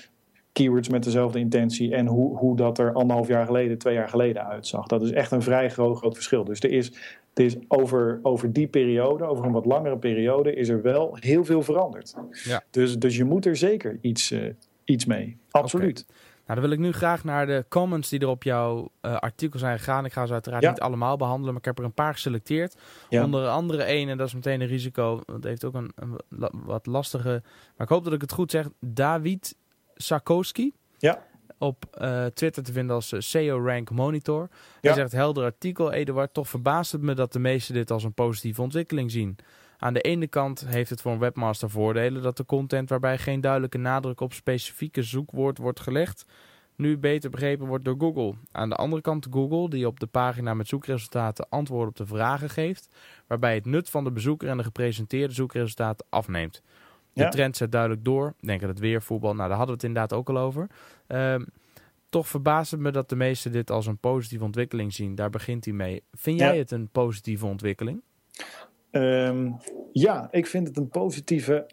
Speaker 2: keywords met dezelfde intentie en hoe, hoe dat er anderhalf jaar geleden, twee jaar geleden uitzag. Dat is echt een vrij groot, groot verschil. Dus er is, er is over, over die periode, over een wat langere periode, is er wel heel veel veranderd. Ja. Dus, dus je moet er zeker iets, uh, iets mee. Absoluut.
Speaker 1: Okay. Nou, dan wil ik nu graag naar de comments die er op jouw uh, artikel zijn gegaan. Ik ga ze uiteraard ja. niet allemaal behandelen, maar ik heb er een paar geselecteerd. Ja. Onder andere één, en dat is meteen een risico. Dat heeft ook een, een, wat lastige... Maar ik hoop dat ik het goed zeg. David Sarkowski.
Speaker 2: Ja.
Speaker 1: Op uh, Twitter te vinden als uh, SEO Rank Monitor. Hij zegt helder artikel, Eduard. Toch verbaast het me dat de meesten dit als een positieve ontwikkeling zien. Aan de ene kant heeft het voor een webmaster voordelen dat de content waarbij geen duidelijke nadruk op specifieke zoekwoord wordt gelegd, nu beter begrepen wordt door Google. Aan de andere kant Google, die op de pagina met zoekresultaten antwoorden op de vragen geeft, waarbij het nut van de bezoeker en de gepresenteerde zoekresultaten afneemt. De ja. trend zet duidelijk door. Denk aan het weer, voetbal. Nou, daar hadden we het inderdaad ook al over. Um, toch verbaast het me dat de meesten dit als een positieve ontwikkeling zien. Daar begint hij mee. Vind jij ja. het een positieve ontwikkeling?
Speaker 2: Um, ja, ik vind het een positieve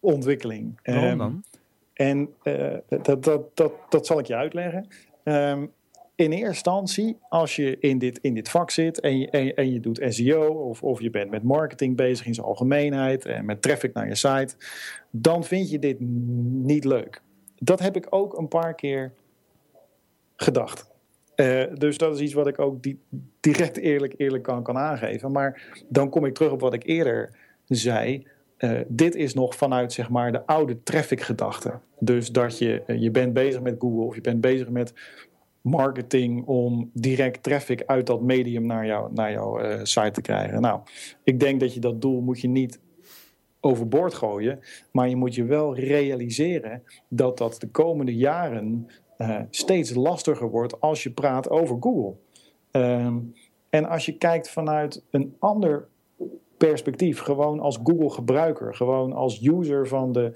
Speaker 2: ontwikkeling.
Speaker 1: Waarom um, dan?
Speaker 2: En uh, dat, dat, dat, dat zal ik je uitleggen. Um, in eerste instantie, als je in dit, in dit vak zit en je, en, en je doet SEO of, of je bent met marketing bezig in zijn algemeenheid en met traffic naar je site, dan vind je dit niet leuk. Dat heb ik ook een paar keer gedacht. Uh, dus dat is iets wat ik ook di direct eerlijk, eerlijk kan, kan aangeven. Maar dan kom ik terug op wat ik eerder zei. Uh, dit is nog vanuit zeg maar, de oude traffic gedachte. Dus dat je, uh, je bent bezig met Google of je bent bezig met marketing om direct traffic uit dat medium naar, jou, naar jouw site te krijgen. Nou, ik denk dat je dat doel moet je niet overboord gooien. Maar je moet je wel realiseren dat dat de komende jaren uh, steeds lastiger wordt als je praat over Google. Ehm, en als je kijkt vanuit een ander perspectief, gewoon als Google-gebruiker, gewoon als user van de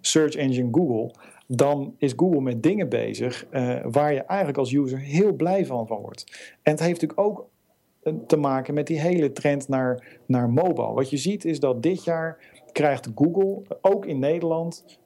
Speaker 2: search engine Google, dan is Google met dingen bezig uh, waar je eigenlijk als user heel blij van, wordt. En het heeft natuurlijk ook te maken met die hele trend naar, naar mobile. Wat je ziet is dat dit jaar krijgt Google, ook in Nederland,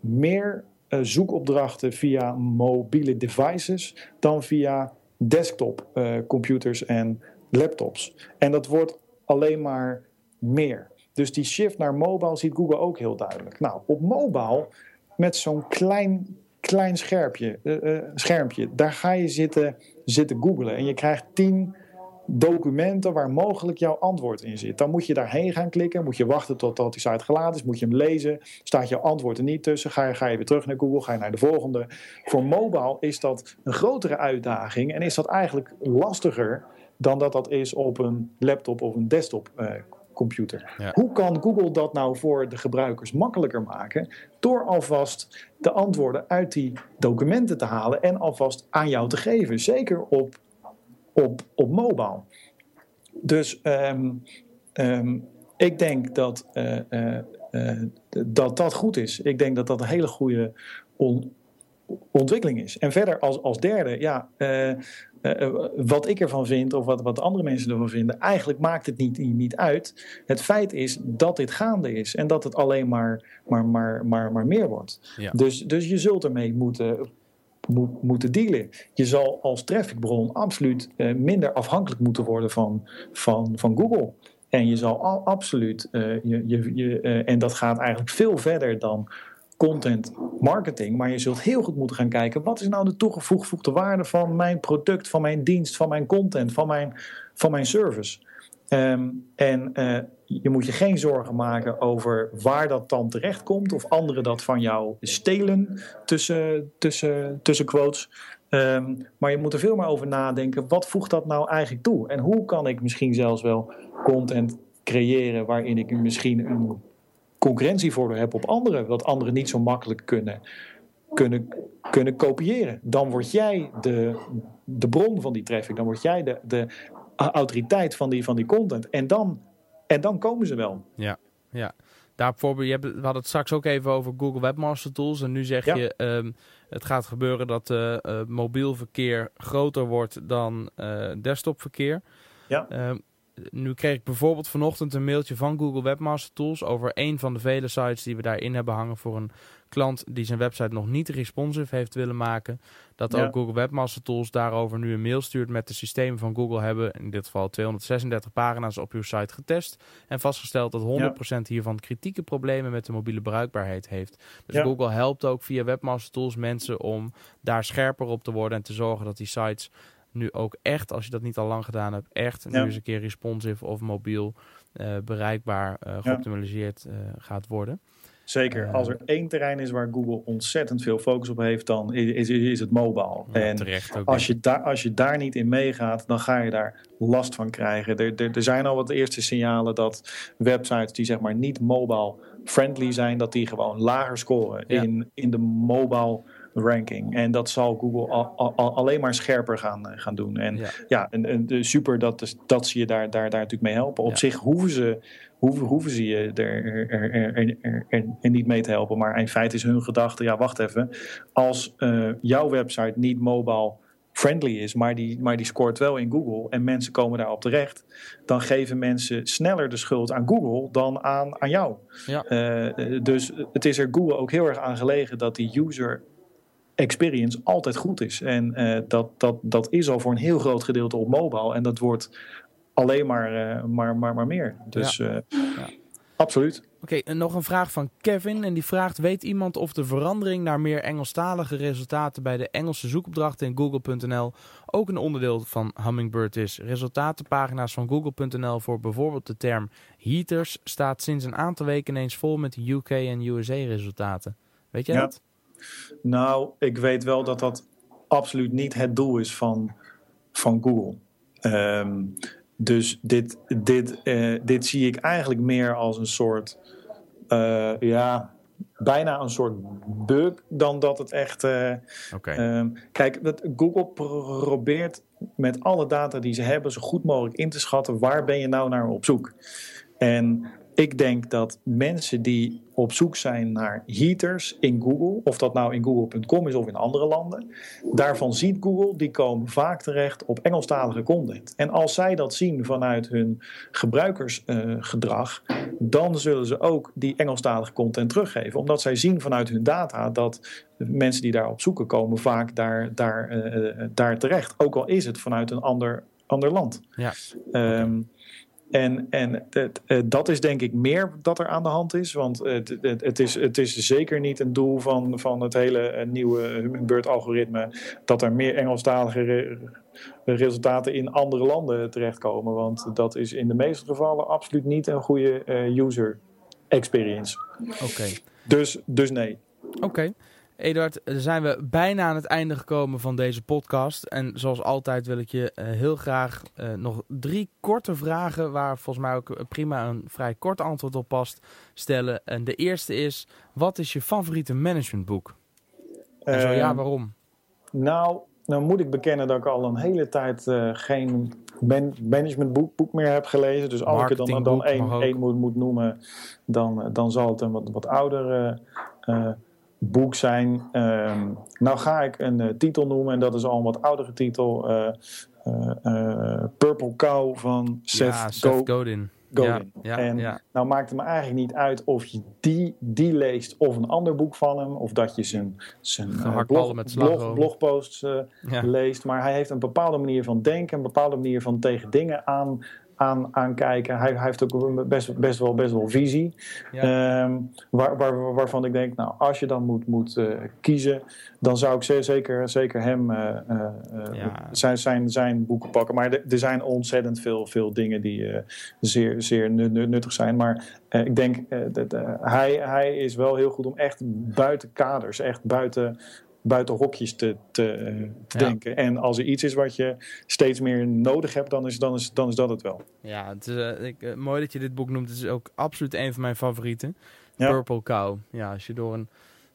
Speaker 2: meer zoekopdrachten via mobiele devices dan via desktop uh, computers en laptops. En dat wordt alleen maar meer. Dus die shift naar mobile ziet Google ook heel duidelijk. Nou, op mobile met zo'n klein, klein scherpje, uh, schermpje, daar ga je zitten, zitten googlen. En je krijgt tien documenten waar mogelijk jouw antwoord in zit. Dan moet je daarheen gaan klikken, moet je wachten totdat die site geladen is, moet je hem lezen, staat jouw antwoord er niet tussen, ga je, ga je weer terug naar Google, ga je naar de volgende. Voor mobile is dat een grotere uitdaging en is dat eigenlijk lastiger dan dat dat is op een laptop of een desktop uh, computer. Hoe kan Google dat nou voor de gebruikers makkelijker maken? Door alvast de antwoorden uit die documenten te halen en alvast aan jou te geven. Zeker op op, op mobile. Dus ehm, ehm, ik denk dat, uh, uh, uh, dat dat goed is. Ik denk dat dat een hele goede on ontwikkeling is. En verder als, als derde, ja, wat ik ervan vind of wat, wat andere mensen ervan vinden, eigenlijk maakt het niet, niet uit. Het feit is dat dit gaande is en dat het alleen maar, maar, maar, maar, maar meer wordt. Ja. Dus, dus je zult ermee moeten moet, moeten dealen. Je zal als trafficbron absoluut uh, minder afhankelijk moeten worden van, van, van Google. En je zal al, absoluut, uh, je, je, je, uh, en dat gaat eigenlijk veel verder dan content marketing. Maar je zult heel goed moeten gaan kijken: wat is nou de toegevoegde waarde van mijn product, van mijn dienst, van mijn content, van mijn, van mijn service? Um, en uh, je moet je geen zorgen maken over waar dat dan terecht komt of anderen dat van jou stelen tussen, tussen, tussen quotes. Um, maar je moet er veel meer over nadenken. Wat voegt dat nou eigenlijk toe? En hoe kan ik misschien zelfs wel content creëren waarin ik misschien een concurrentievoordeel heb op anderen, wat anderen niet zo makkelijk kunnen, kunnen, kunnen kopiëren. Dan word jij de, de bron van die traffic, dan word jij de, de autoriteit van die, van die content. En dan, en dan komen ze wel.
Speaker 1: Ja, ja. Daar bijvoorbeeld, je hebt, we hadden het straks ook even over Google Webmaster Tools. En nu zeg je, um, het gaat gebeuren dat uh, uh, mobiel verkeer groter wordt dan uh, desktopverkeer.
Speaker 2: Ja.
Speaker 1: Um, nu kreeg ik bijvoorbeeld vanochtend een mailtje van Google Webmaster Tools over een van de vele sites die we daarin hebben hangen voor een klant die zijn website nog niet responsive heeft willen maken. Dat ook Google Webmaster Tools daarover nu een mail stuurt met de systemen van Google hebben in dit geval 236 pagina's op uw site getest en vastgesteld dat 100% hiervan kritieke problemen met de mobiele bruikbaarheid heeft. Dus Google helpt ook via Webmaster Tools mensen om daar scherper op te worden en te zorgen dat die sites nu ook echt, als je dat niet al lang gedaan hebt, echt nu eens een keer responsive of mobiel uh, bereikbaar uh, geoptimaliseerd uh, gaat worden.
Speaker 2: Zeker. Als er één terrein is waar Google ontzettend veel focus op heeft, dan is, is het mobile.
Speaker 1: Ja,
Speaker 2: en
Speaker 1: terecht ook
Speaker 2: als, je daar, als je daar niet in meegaat, dan ga je daar last van krijgen. Er, er, er zijn al wat eerste signalen dat websites die zeg maar niet mobile friendly zijn, dat die gewoon lager scoren ja. in, in de mobile ranking. En dat zal Google al, al, alleen maar scherper gaan, gaan doen. En ja, ja en, en, super dat, dat ze je daar, daar, daar natuurlijk mee helpen. Op ja. zich hoeven ze, hoeven, hoeven ze je er, er, er, niet mee te helpen. Maar in feite is hun gedachte, ja wacht even. Als uh, jouw website niet mobile friendly is, maar die, maar die scoort wel in Google en mensen komen daarop terecht, dan geven mensen sneller de schuld aan Google dan aan, aan jou.
Speaker 1: Ja.
Speaker 2: Uh, dus het is er Google ook heel erg aan gelegen dat die user experience altijd goed is. En uh, dat, dat, dat is al voor een heel groot gedeelte op mobile. En dat wordt alleen maar, uh, maar, maar, maar meer. Dus ja. Uh, ja. absoluut.
Speaker 1: Oké, okay, nog een vraag van Kevin. En die vraagt: Weet iemand of de verandering naar meer Engelstalige resultaten bij de Engelse zoekopdrachten in Google.nl ook een onderdeel van Hummingbird is? Resultatenpagina's van Google.nl voor bijvoorbeeld de term heaters staat sinds een aantal weken ineens vol met UK en USA resultaten. Weet jij
Speaker 2: ja.
Speaker 1: dat?
Speaker 2: Nou, ik weet wel dat dat absoluut niet het doel is van, van Google. Um, dus dit, dit, uh, dit zie ik eigenlijk meer als een soort ja, bijna een soort bug dan dat het echt. Uh, kijk, dat Google probeert met alle data die ze hebben zo goed mogelijk in te schatten waar ben je nou naar op zoek. En ik denk dat mensen die op zoek zijn naar heaters in Google, of dat nou in google.com is of in andere landen, daarvan ziet Google, die komen vaak terecht op Engelstalige content. En als zij dat zien vanuit hun gebruikersgedrag, dan zullen ze ook die Engelstalige content teruggeven. Omdat zij zien vanuit hun data dat mensen die daarop zoeken komen vaak daar, daar, uh, daar terecht. Ook al is het vanuit een ander, ander land. Ja. Um, en, en eh, dat is denk ik meer dat er aan de hand is. Want het, het, is, het is zeker niet een doel van, van het hele eh, nieuwe Hummingbird-algoritme dat er meer Engelstalige resultaten in andere landen terechtkomen. Want dat is in de meeste gevallen absoluut niet een goede uh, user experience. Oké. Dus, dus nee.
Speaker 1: Oké. Eduard, zijn we bijna aan het einde gekomen van deze podcast. En zoals altijd wil ik je uh, heel graag uh, nog drie korte vragen, waar volgens mij ook prima een vrij kort antwoord op past, stellen. En de eerste is, wat is je favoriete managementboek? En zo ja, ehm, waarom?
Speaker 2: Nou, nou moet ik bekennen dat ik al een hele tijd uh, geen man managementboek boek meer heb gelezen. Dus als ik er dan, dan één, één moet, moet noemen, dan, dan zal het een wat, wat ouder boek zijn. Ehm, nou ga ik een uh, titel noemen en dat is al een wat oudere titel. Uh, uh, Purple Cow van Seth, ja,
Speaker 1: Seth Godin.
Speaker 2: Godin. Ja, en ja. nou maakt het me eigenlijk niet uit of je die, die leest of een ander boek van hem. Of dat je zijn, zijn blog, blog, blogposts leest. Maar hij heeft een bepaalde manier van denken, een bepaalde manier van tegen dingen aan aan, aankijken. Hij, hij heeft ook best, best, wel, best wel visie. Ehm, waar, waar, waarvan ik denk, nou, als je dan moet, moet uh, kiezen, dan zou ik zeker, zeker hem uh, uh, zijn, zijn, zijn boeken pakken. Maar er zijn ontzettend veel, veel dingen die zeer, zeer nuttig zijn. Maar ik denk, dat, hij, hij is wel heel goed om echt buiten kaders, echt buiten buiten hokjes te, te, te denken. En als er iets is wat je steeds meer nodig hebt, dan is, dan is, dan is dat het wel.
Speaker 1: Ja, het is, uh, ik, uh, mooi dat je dit boek noemt. Het is ook absoluut een van mijn favorieten. Purple Cow. Ja, als je door een,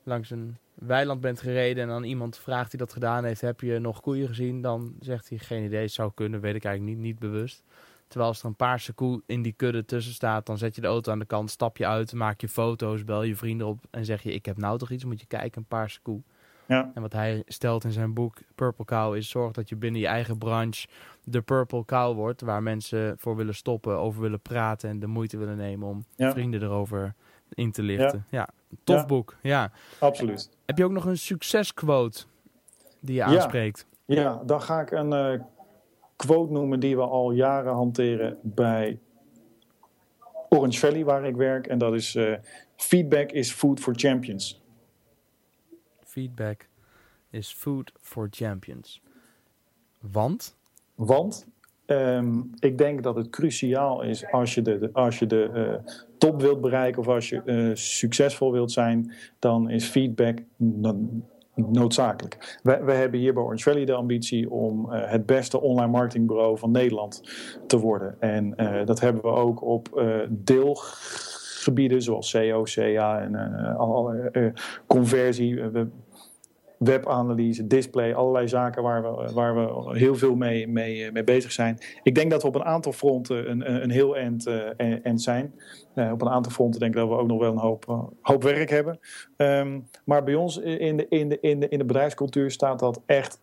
Speaker 1: langs een weiland bent gereden en dan iemand vraagt die dat gedaan heeft, heb je nog koeien gezien? Dan zegt hij geen idee, zou kunnen, weet ik eigenlijk niet, niet bewust. Terwijl als er een paarse koe in die kudde tussen staat, dan zet je de auto aan de kant, stap je uit, maak je foto's, bel je vrienden op en zeg je: Ik heb nou toch iets, moet je kijken, een paarse koe. Ja. En wat hij stelt in zijn boek Purple Cow is zorg dat je binnen je eigen branche de Purple Cow wordt. Waar mensen voor willen stoppen, over willen praten en de moeite willen nemen om vrienden erover in te lichten. Ja, tof boek. Ja.
Speaker 2: Absoluut.
Speaker 1: Heb je ook nog een succesquote die je aanspreekt?
Speaker 2: Ja, dan ga ik een uh, quote noemen die we al jaren hanteren bij Orange Valley, waar ik werk. En dat is: uh, Feedback is food for champions.
Speaker 1: Feedback is food for champions. Want?
Speaker 2: Want um, ik denk dat het cruciaal is als je de, als je de uh, top wilt bereiken of als je uh, succesvol wilt zijn, dan is feedback noodzakelijk. We, we, hebben hier bij Orange Valley de ambitie om uh, het beste online marketingbureau van Nederland te worden. En dat hebben we ook op deel gebieden zoals SEO, CA en uh, alle, uh, conversie, webanalyse, display, allerlei zaken waar we, waar we heel veel mee, mee, mee bezig zijn. Ik denk dat we op een aantal fronten een, een heel end, end zijn. op een aantal fronten denk ik dat we ook nog wel een hoop, hoop werk hebben. Um, maar bij ons in de, in, de, in, de, in de bedrijfscultuur staat dat echt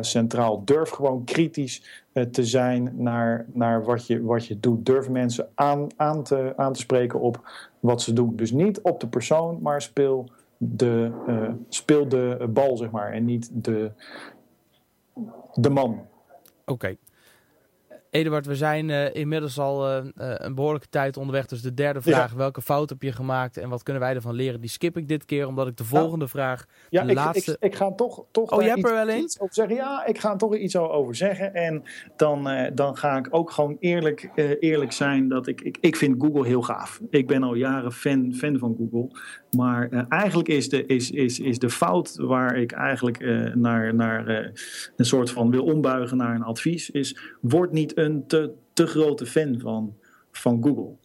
Speaker 2: centraal. Durf gewoon kritisch te zijn naar, naar wat, je, wat je doet. Durf mensen aan, aan, te, aan te spreken op wat ze doen. Dus niet op de persoon, maar speel de, uh, speel de bal, zeg maar, en niet de, de man.
Speaker 1: Oké. Eduard, we zijn uh, inmiddels al uh, een behoorlijke tijd onderweg. Dus de derde vraag, welke fout heb je gemaakt en wat kunnen wij ervan leren? Die skip ik dit keer, omdat ik de volgende vraag,
Speaker 2: ja,
Speaker 1: de
Speaker 2: ik,
Speaker 1: laatste...
Speaker 2: Ik, ik, ga toch, toch
Speaker 1: oh, je hebt er wel een?
Speaker 2: iets over zeggen. Ja, ik ga er toch iets over zeggen. En dan, uh, dan ga ik ook gewoon eerlijk, eerlijk zijn dat ik, ik, ik vind Google heel gaaf. Ik ben al jaren fan, fan van Google. Maar eigenlijk is de, is, is, is de fout waar ik eigenlijk naar, naar een soort van wil ombuigen naar een advies, is word niet een te, te grote fan van, van Google.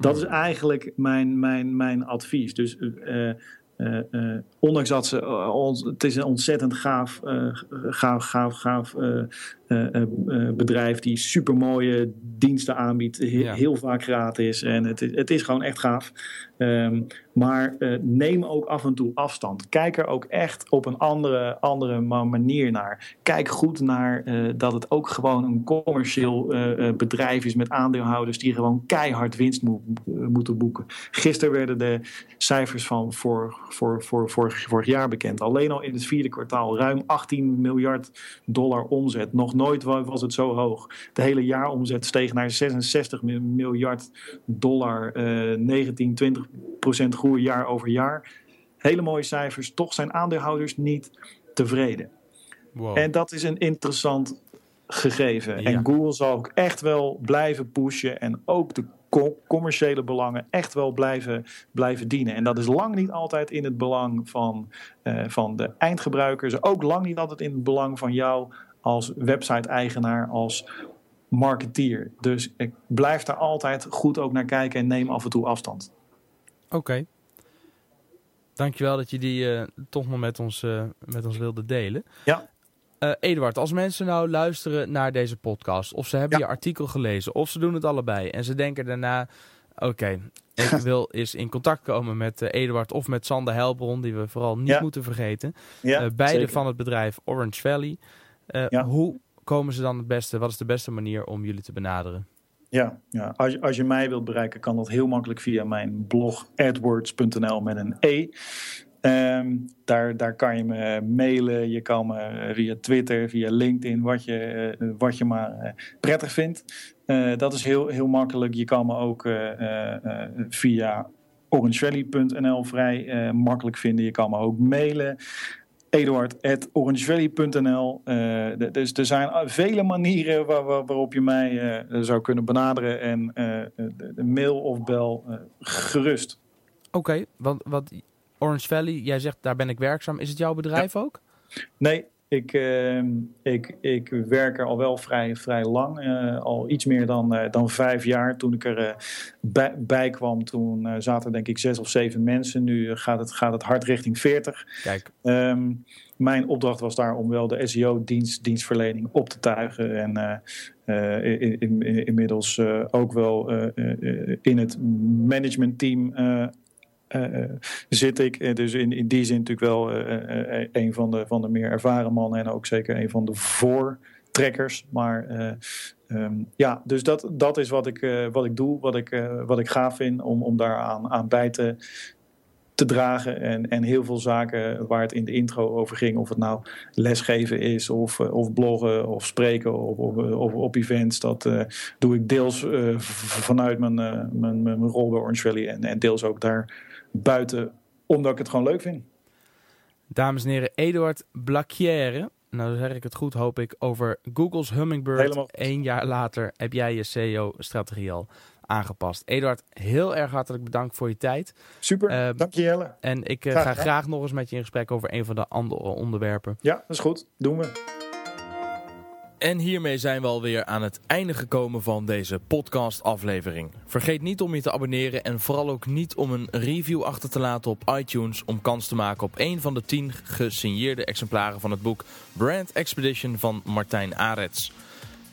Speaker 2: dat is eigenlijk mijn, mijn, mijn advies. Dus ondanks dat ze, het is een ontzettend gaaf, gaaf, gaaf, gaaf bedrijf die super mooie diensten aanbiedt, heel vaak gratis en het, het is gewoon echt gaaf. Um, maar uh, neem ook af en toe afstand. Kijk er ook echt op een andere, andere manier naar. Kijk goed naar uh, dat het ook gewoon een commercieel uh, bedrijf is met aandeelhouders die gewoon keihard winst mo moeten boeken. Gisteren werden de cijfers van voor, voor, voor, voor, vorig jaar bekend. Alleen al in het vierde kwartaal ruim 18 miljard dollar omzet. Nog nooit was het zo hoog. De hele jaaromzet steeg naar 66 miljard dollar. 19, 20 procent groei jaar over jaar. Hele mooie cijfers. Toch zijn aandeelhouders niet tevreden. Wow. En dat is een interessant gegeven. En Google zal ook echt wel blijven pushen. En ook de commerciële belangen echt wel blijven, blijven dienen. En dat is lang niet altijd in het belang van, uh, van de eindgebruikers. Ook lang niet altijd in het belang van jou als website-eigenaar, als marketeer. Dus ik blijf daar altijd goed ook naar kijken en neem af en toe afstand.
Speaker 1: Oké. Dankjewel dat je die uh, toch nog met ons, uh, met ons wilde delen.
Speaker 2: Ja.
Speaker 1: Uh, Eduard, als mensen nou luisteren naar deze podcast, of ze hebben je artikel gelezen, of ze doen het allebei en ze denken daarna: oké, ik wil eens in contact komen met Eduard of met Sander Helbron, die we vooral niet moeten vergeten. Ja, beide van het bedrijf Orange Valley. Hoe komen ze dan het beste? Wat is de beste manier om jullie te benaderen?
Speaker 2: Ja, ja. Als, je, als je mij wilt bereiken, kan dat heel makkelijk via mijn blog adwords.nl met een E. Ehm, daar, daar kan je me mailen, je kan me via Twitter, via LinkedIn, wat je, eh, wat je maar uh, prettig vindt. Uh, dat is heel, heel makkelijk. Je kan me ook via orangevalley.nl vrij makkelijk vinden. Je kan me ook mailen eduard.orangevalley.nl. Uh, dus er zijn vele manieren waar, waar, waarop je mij uh, zou kunnen benaderen. En uh, de, mail of bel gerust.
Speaker 1: Oké, okay, want, want Orange Valley, jij zegt daar ben ik werkzaam. Is het jouw bedrijf
Speaker 2: ja.
Speaker 1: ook?
Speaker 2: Nee, ik, uh, ik, ik werk er al wel vrij, vrij lang, uh, al iets meer dan, uh, dan vijf jaar. Toen ik er uh, bij, bij, kwam, toen zaten er denk ik zes of zeven mensen. Nu gaat het, gaat het hard richting veertig.
Speaker 1: Kijk.
Speaker 2: Um, mijn opdracht was daar om wel de SEO-dienst, dienstverlening op te tuigen. En in, in, inmiddels ook wel in het managementteam uh, zit ik. Dus in, in die zin natuurlijk wel een van de, van de meer ervaren mannen en ook zeker een van de voortrekkers. Maar um, ja, dus dat, dat is wat ik, wat ik doe, wat ik, wat ik gaaf vind om, om daar aan, bij te, te dragen. En, en heel veel zaken waar het in de intro over ging, of het nou lesgeven is, of, of bloggen, of spreken, of, of, op events, dat doe ik deels vanuit mijn, mijn, mijn rol bij Orange Valley en, en deels ook daar buiten, omdat ik het gewoon leuk vind.
Speaker 1: Dames en heren, Eduard Blacchiere. Nou zeg ik het goed, hoop ik, over Google's Hummingbird. Helemaal. Eén jaar later heb jij je SEO-strategie al aangepast. Eduard, heel erg hartelijk bedankt voor je tijd.
Speaker 2: Super, uh, dank je Jelle.
Speaker 1: En ik uh, ga graag nog eens met je in gesprek over een van de andere onderwerpen.
Speaker 2: Ja, dat is goed. Doen we.
Speaker 1: En hiermee zijn we alweer aan het einde gekomen van deze podcast-aflevering. Vergeet niet om je te abonneren en vooral ook niet om een review achter te laten op iTunes om kans te maken op een van de 10 gesigneerde exemplaren van het boek Brand Expedition van Martijn Arets.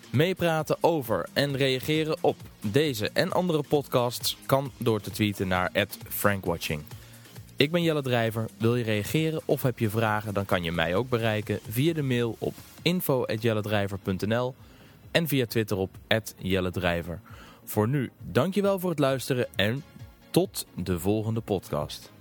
Speaker 1: Meepraten over en reageren op deze en andere podcasts kan door te tweeten naar @frankwatching. Ik ben Jelle Drijver. Wil je reageren of heb je vragen, dan kan je mij ook bereiken via de mail op info.jelledrijver.nl en via Twitter op @jelledrijver. Voor nu, dankjewel voor het luisteren en tot de volgende podcast.